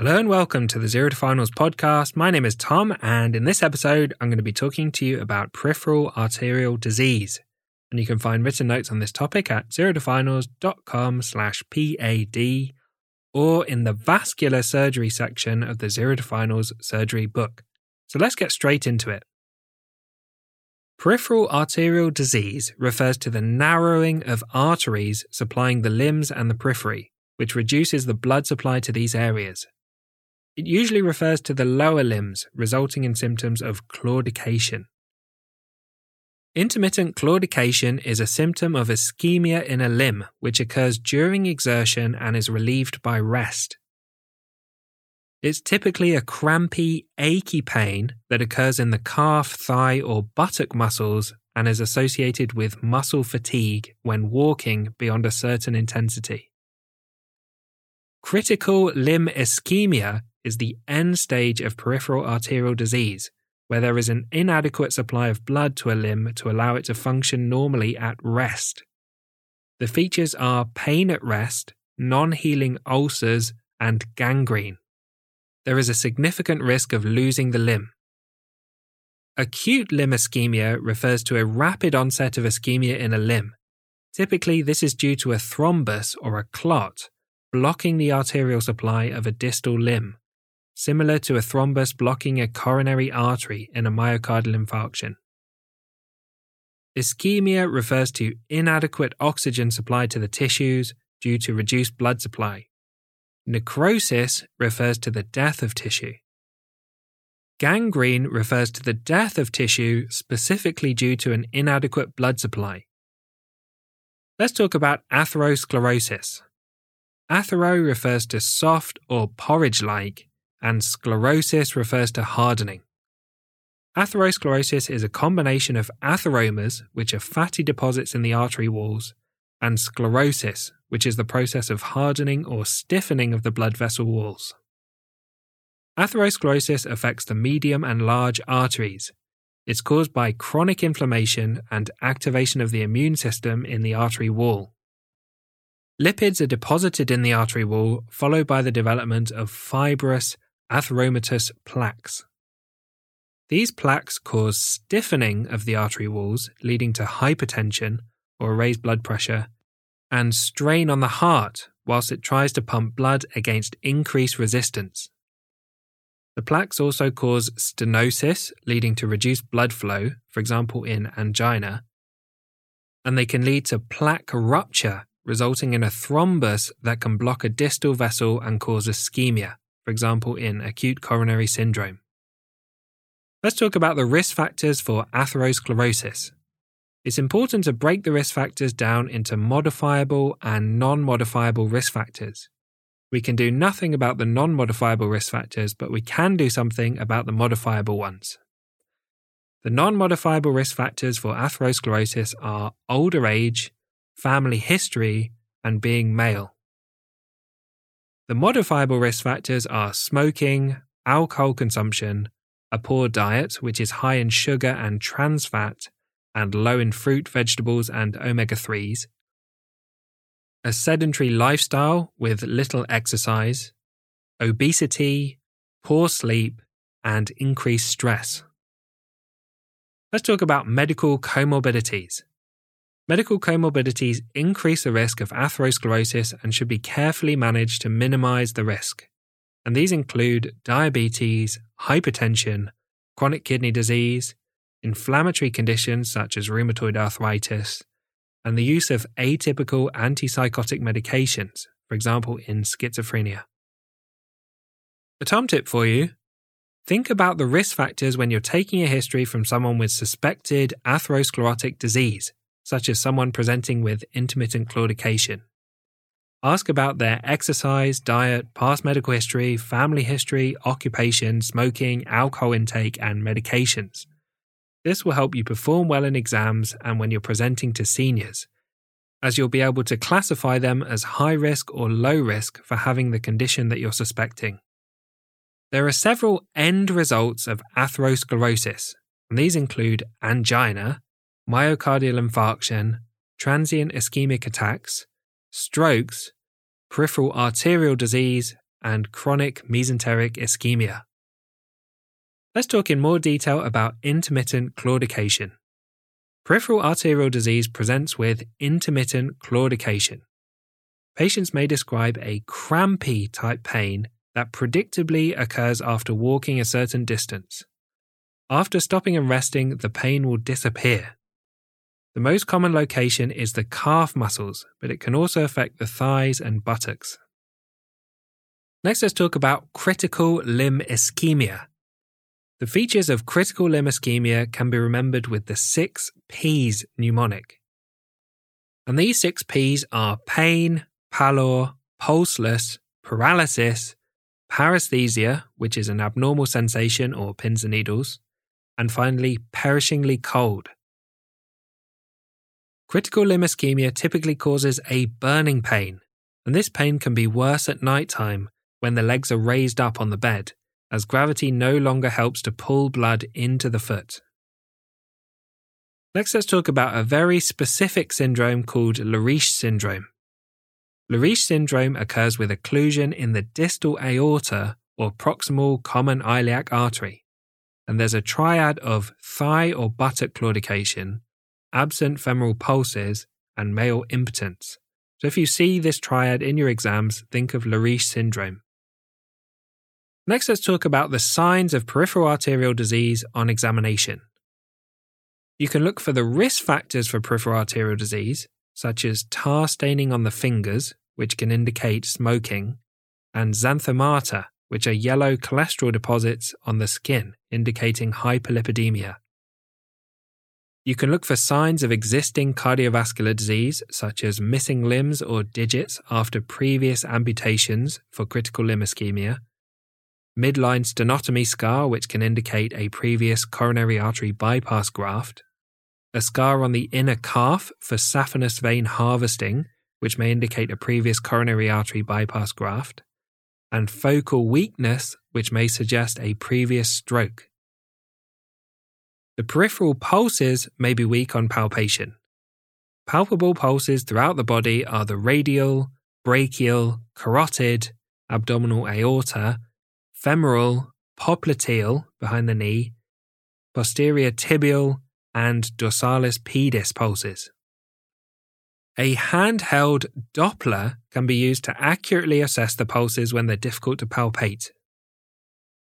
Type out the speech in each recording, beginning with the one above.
Hello and welcome to the Zero to Finals podcast. My name is Tom, and in this episode, I'm going to be talking to you about peripheral arterial disease. And you can find written notes on this topic at zerotofinals.com slash PAD or in the vascular surgery section of the Zero to Finals surgery book. So let's get straight into it. Peripheral arterial disease refers to the narrowing of arteries supplying the limbs and the periphery, which reduces the blood supply to these areas. It usually refers to the lower limbs, resulting in symptoms of claudication. Intermittent claudication is a symptom of ischemia in a limb which occurs during exertion and is relieved by rest. It's typically a crampy, achy pain that occurs in the calf, thigh, or buttock muscles and is associated with muscle fatigue when walking beyond a certain intensity. Critical limb ischemia is the end stage of peripheral arterial disease, where there is an inadequate supply of blood to a limb to allow it to function normally at rest. The features are pain at rest, non healing ulcers, and gangrene. There is a significant risk of losing the limb. Acute limb ischemia refers to a rapid onset of ischemia in a limb. Typically, this is due to a thrombus or a clot blocking the arterial supply of a distal limb similar to a thrombus blocking a coronary artery in a myocardial infarction. Ischemia refers to inadequate oxygen supply to the tissues due to reduced blood supply. Necrosis refers to the death of tissue. Gangrene refers to the death of tissue specifically due to an inadequate blood supply. Let's talk about atherosclerosis. Athero refers to soft or porridge like, and sclerosis refers to hardening. Atherosclerosis is a combination of atheromas, which are fatty deposits in the artery walls, and sclerosis, which is the process of hardening or stiffening of the blood vessel walls. Atherosclerosis affects the medium and large arteries. It's caused by chronic inflammation and activation of the immune system in the artery wall. Lipids are deposited in the artery wall, followed by the development of fibrous atheromatous plaques. These plaques cause stiffening of the artery walls, leading to hypertension or raised blood pressure, and strain on the heart whilst it tries to pump blood against increased resistance. The plaques also cause stenosis, leading to reduced blood flow, for example in angina, and they can lead to plaque rupture, resulting in a thrombus that can block a distal vessel and cause ischemia for example, in acute coronary syndrome. Let's talk about the risk factors for atherosclerosis. It's important to break the risk factors down into modifiable and non modifiable risk factors. We can do nothing about the non modifiable risk factors, but we can do something about the modifiable ones. The non modifiable risk factors for atherosclerosis are older age, family history, and being male. The modifiable risk factors are smoking, alcohol consumption, a poor diet, which is high in sugar and trans fat, and low in fruit, vegetables, and omega 3s, a sedentary lifestyle with little exercise, obesity, poor sleep, and increased stress. Let's talk about medical comorbidities. Medical comorbidities increase the risk of atherosclerosis and should be carefully managed to minimize the risk. And these include diabetes, hypertension, chronic kidney disease, inflammatory conditions such as rheumatoid arthritis, and the use of atypical antipsychotic medications, for example, in schizophrenia. A Tom tip for you think about the risk factors when you're taking a history from someone with suspected atherosclerotic disease such as someone presenting with intermittent claudication. Ask about their exercise, diet, past medical history, family history, occupation, smoking, alcohol intake, and medications. This will help you perform well in exams and when you're presenting to seniors, as you'll be able to classify them as high risk or low risk for having the condition that you're suspecting. There are several end results of atherosclerosis, and these include angina, myocardial infarction, transient ischemic attacks, strokes, peripheral arterial disease, and chronic mesenteric ischemia. Let's talk in more detail about intermittent claudication. Peripheral arterial disease presents with intermittent claudication. Patients may describe a crampy type pain that predictably occurs after walking a certain distance. After stopping and resting, the pain will disappear. The most common location is the calf muscles, but it can also affect the thighs and buttocks. Next, let's talk about critical limb ischemia. The features of critical limb ischemia can be remembered with the six P's mnemonic. And these six P's are pain, pallor, pulseless, paralysis, paresthesia, which is an abnormal sensation or pins and needles, and finally, perishingly cold. Critical limb ischemia typically causes a burning pain, and this pain can be worse at night time when the legs are raised up on the bed, as gravity no longer helps to pull blood into the foot. Next, let's talk about a very specific syndrome called Leriche syndrome. Leriche syndrome occurs with occlusion in the distal aorta or proximal common iliac artery, and there's a triad of thigh or buttock claudication, absent femoral pulses, and male impotence. So if you see this triad in your exams, think of Leriche syndrome. Next, let's talk about the signs of peripheral arterial disease on examination. You can look for the risk factors for peripheral arterial disease, such as tar staining on the fingers, which can indicate smoking, and xanthomata, which are yellow cholesterol deposits on the skin, indicating hyperlipidemia. You can look for signs of existing cardiovascular disease, such as missing limbs or digits after previous amputations for critical limb ischemia, midline sternotomy scar, which can indicate a previous coronary artery bypass graft, a scar on the inner calf for saphenous vein harvesting, which may indicate a previous coronary artery bypass graft, and focal weakness, which may suggest a previous stroke. The peripheral pulses may be weak on palpation. Palpable pulses throughout the body are the radial, brachial, carotid, abdominal aorta, femoral, popliteal behind the knee, posterior tibial, and dorsalis pedis pulses. A handheld Doppler can be used to accurately assess the pulses when they're difficult to palpate.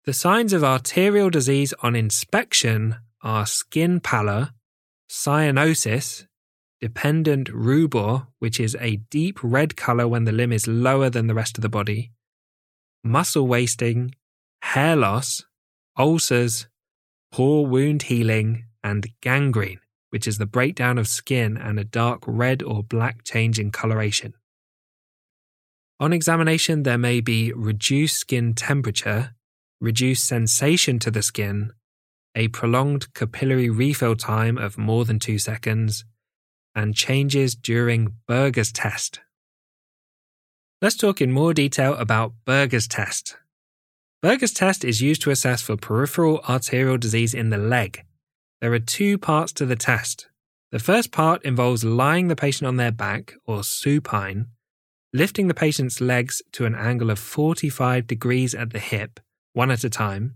The signs of arterial disease on inspection are skin pallor, cyanosis, dependent rubor, which is a deep red color when the limb is lower than the rest of the body, muscle wasting, hair loss, ulcers, poor wound healing, and gangrene which is the breakdown of skin and a dark red or black change in coloration. On examination, there may be reduced skin temperature, reduced sensation to the skin, a prolonged capillary refill time of more than two seconds, and changes during Buerger's test. Let's talk in more detail about Buerger's test. Buerger's test is used to assess for peripheral arterial disease in the leg, there are two parts to the test. The first part involves lying the patient on their back, or supine, lifting the patient's legs to an angle of 45 degrees at the hip, one at a time,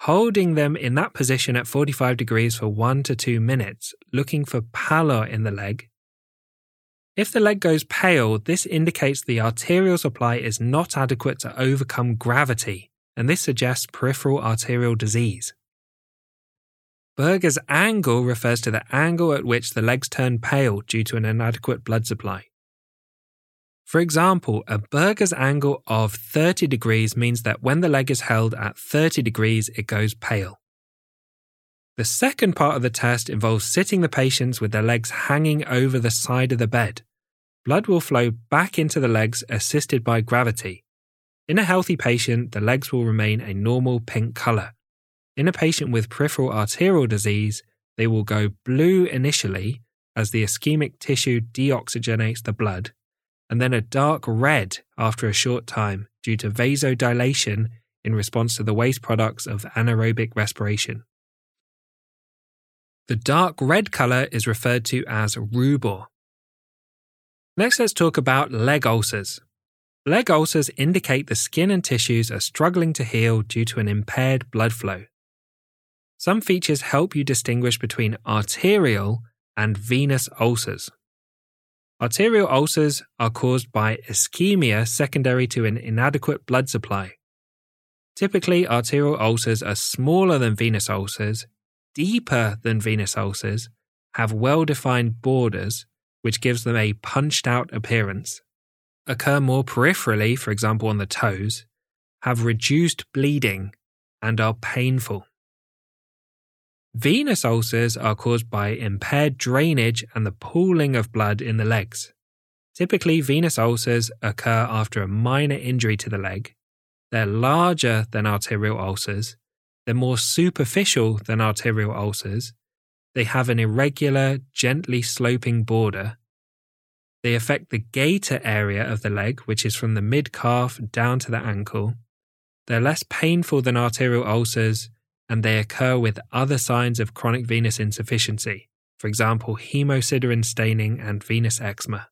holding them in that position at 45 degrees for one to two minutes, looking for pallor in the leg. If the leg goes pale, this indicates the arterial supply is not adequate to overcome gravity, and this suggests peripheral arterial disease. Buerger's angle refers to the angle at which the legs turn pale due to an inadequate blood supply. For example, a Buerger's angle of 30 degrees means that when the leg is held at 30 degrees, it goes pale. The second part of the test involves sitting the patients with their legs hanging over the side of the bed. Blood will flow back into the legs assisted by gravity. In a healthy patient, the legs will remain a normal pink colour. In a patient with peripheral arterial disease, they will go blue initially as the ischemic tissue deoxygenates the blood, and then a dark red after a short time due to vasodilation in response to the waste products of anaerobic respiration. The dark red colour is referred to as rubor. Next, let's talk about leg ulcers. Leg ulcers indicate the skin and tissues are struggling to heal due to an impaired blood flow. Some features help you distinguish between arterial and venous ulcers. Arterial ulcers are caused by ischemia secondary to an inadequate blood supply. Typically, arterial ulcers are smaller than venous ulcers, deeper than venous ulcers, have well defined borders, which gives them a punched out appearance, occur more peripherally, for example on the toes, have reduced bleeding, and are painful. Venous ulcers are caused by impaired drainage and the pooling of blood in the legs. Typically, venous ulcers occur after a minor injury to the leg. They're larger than arterial ulcers. They're more superficial than arterial ulcers. They have an irregular, gently sloping border. They affect the gaiter area of the leg, which is from the mid calf down to the ankle. They're less painful than arterial ulcers and they occur with other signs of chronic venous insufficiency, for example, hemosiderin staining and venous eczema.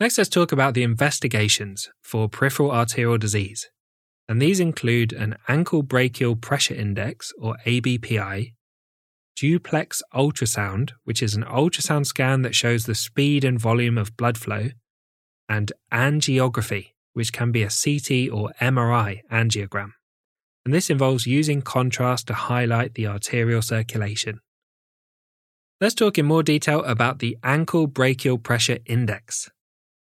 Next, let's talk about the investigations for peripheral arterial disease. And these include an ankle brachial pressure index, or ABPI, duplex ultrasound, which is an ultrasound scan that shows the speed and volume of blood flow, and angiography, which can be a CT or MRI angiogram and this involves using contrast to highlight the arterial circulation. Let's talk in more detail about the ankle brachial pressure index.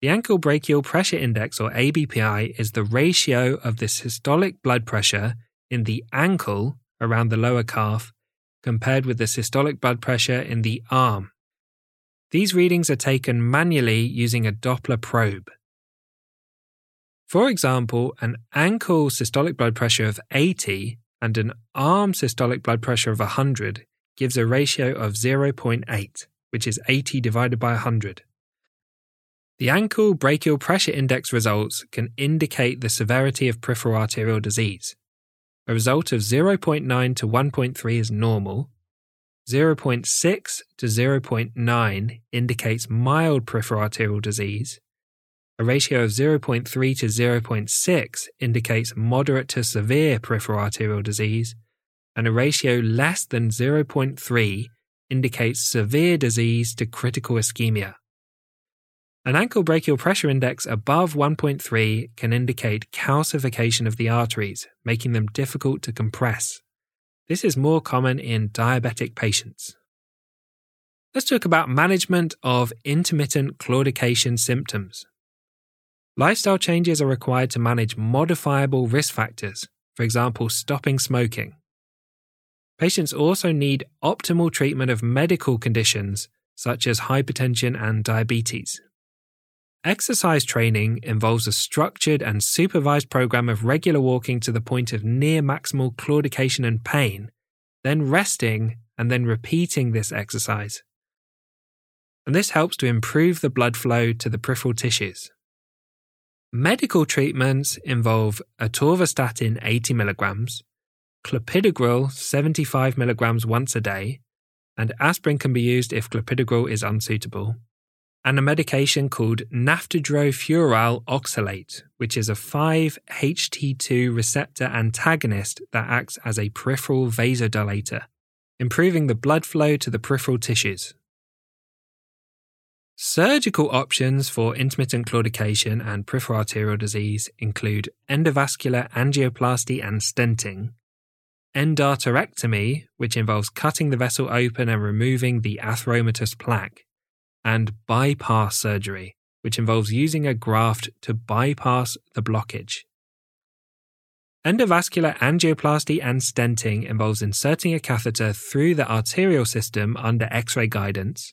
The ankle brachial pressure index, or ABPI, is the ratio of the systolic blood pressure in the ankle around the lower calf compared with the systolic blood pressure in the arm. These readings are taken manually using a Doppler probe. For example, an ankle systolic blood pressure of 80 and an arm systolic blood pressure of 100 gives a ratio of 0.8, which is 80 divided by 100. The ankle brachial pressure index results can indicate the severity of peripheral arterial disease. A result of 0.9 to 1.3 is normal. 0.6 to 0.9 indicates mild peripheral arterial disease, a ratio of 0.3 to 0.6 indicates moderate to severe peripheral arterial disease, and a ratio less than 0.3 indicates severe disease to critical ischemia. An ankle brachial pressure index above 1.3 can indicate calcification of the arteries, making them difficult to compress. This is more common in diabetic patients. Let's talk about management of intermittent claudication symptoms. Lifestyle changes are required to manage modifiable risk factors, for example, stopping smoking. Patients also need optimal treatment of medical conditions such as hypertension and diabetes. Exercise training involves a structured and supervised program of regular walking to the point of near maximal claudication and pain, then resting and then repeating this exercise. And this helps to improve the blood flow to the peripheral tissues. Medical treatments involve atorvastatin 80 mg, clopidogrel 75 mg once a day, and aspirin can be used if clopidogrel is unsuitable, and a medication called naftidrofuryl oxalate, which is a 5-HT2 receptor antagonist that acts as a peripheral vasodilator, improving the blood flow to the peripheral tissues. Surgical options for intermittent claudication and peripheral arterial disease include endovascular angioplasty and stenting, endarterectomy, which involves cutting the vessel open and removing the atheromatous plaque, and bypass surgery, which involves using a graft to bypass the blockage. Endovascular angioplasty and stenting involves inserting a catheter through the arterial system under X ray guidance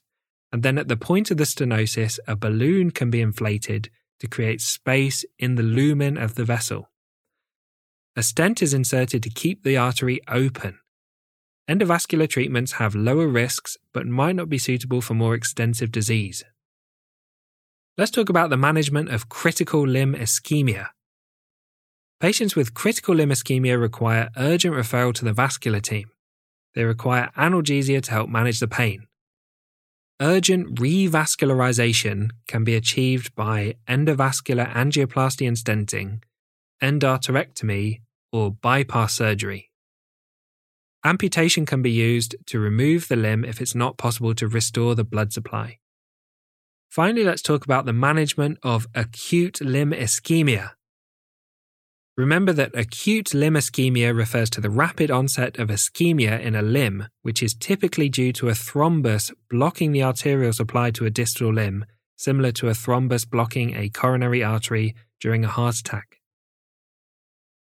and then at the point of the stenosis, a balloon can be inflated to create space in the lumen of the vessel. A stent is inserted to keep the artery open. Endovascular treatments have lower risks but might not be suitable for more extensive disease. Let's talk about the management of critical limb ischemia. Patients with critical limb ischemia require urgent referral to the vascular team. They require analgesia to help manage the pain. Urgent revascularization can be achieved by endovascular angioplasty and stenting, endarterectomy, or bypass surgery. Amputation can be used to remove the limb if it's not possible to restore the blood supply. Finally, let's talk about the management of acute limb ischemia. Remember that acute limb ischemia refers to the rapid onset of ischemia in a limb, which is typically due to a thrombus blocking the arterial supply to a distal limb, similar to a thrombus blocking a coronary artery during a heart attack.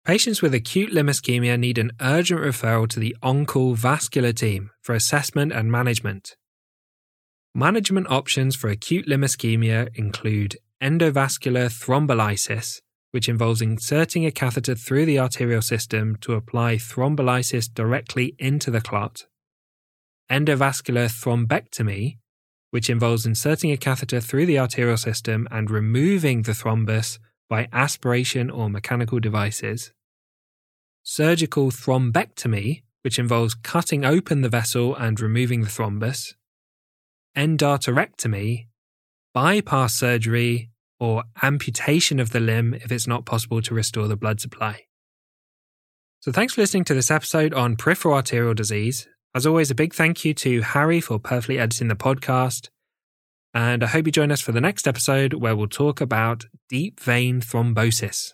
Patients with acute limb ischemia need an urgent referral to the on-call vascular team for assessment and management. Management options for acute limb ischemia include endovascular thrombolysis, which involves inserting a catheter through the arterial system to apply thrombolysis directly into the clot, endovascular thrombectomy, which involves inserting a catheter through the arterial system and removing the thrombus by aspiration or mechanical devices, surgical thrombectomy, which involves cutting open the vessel and removing the thrombus, endarterectomy, bypass surgery, or amputation of the limb if it's not possible to restore the blood supply. So, thanks for listening to this episode on peripheral arterial disease. As always, a big thank you to Harry for perfectly editing the podcast. And I hope you join us for the next episode where we'll talk about deep vein thrombosis.